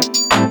Thank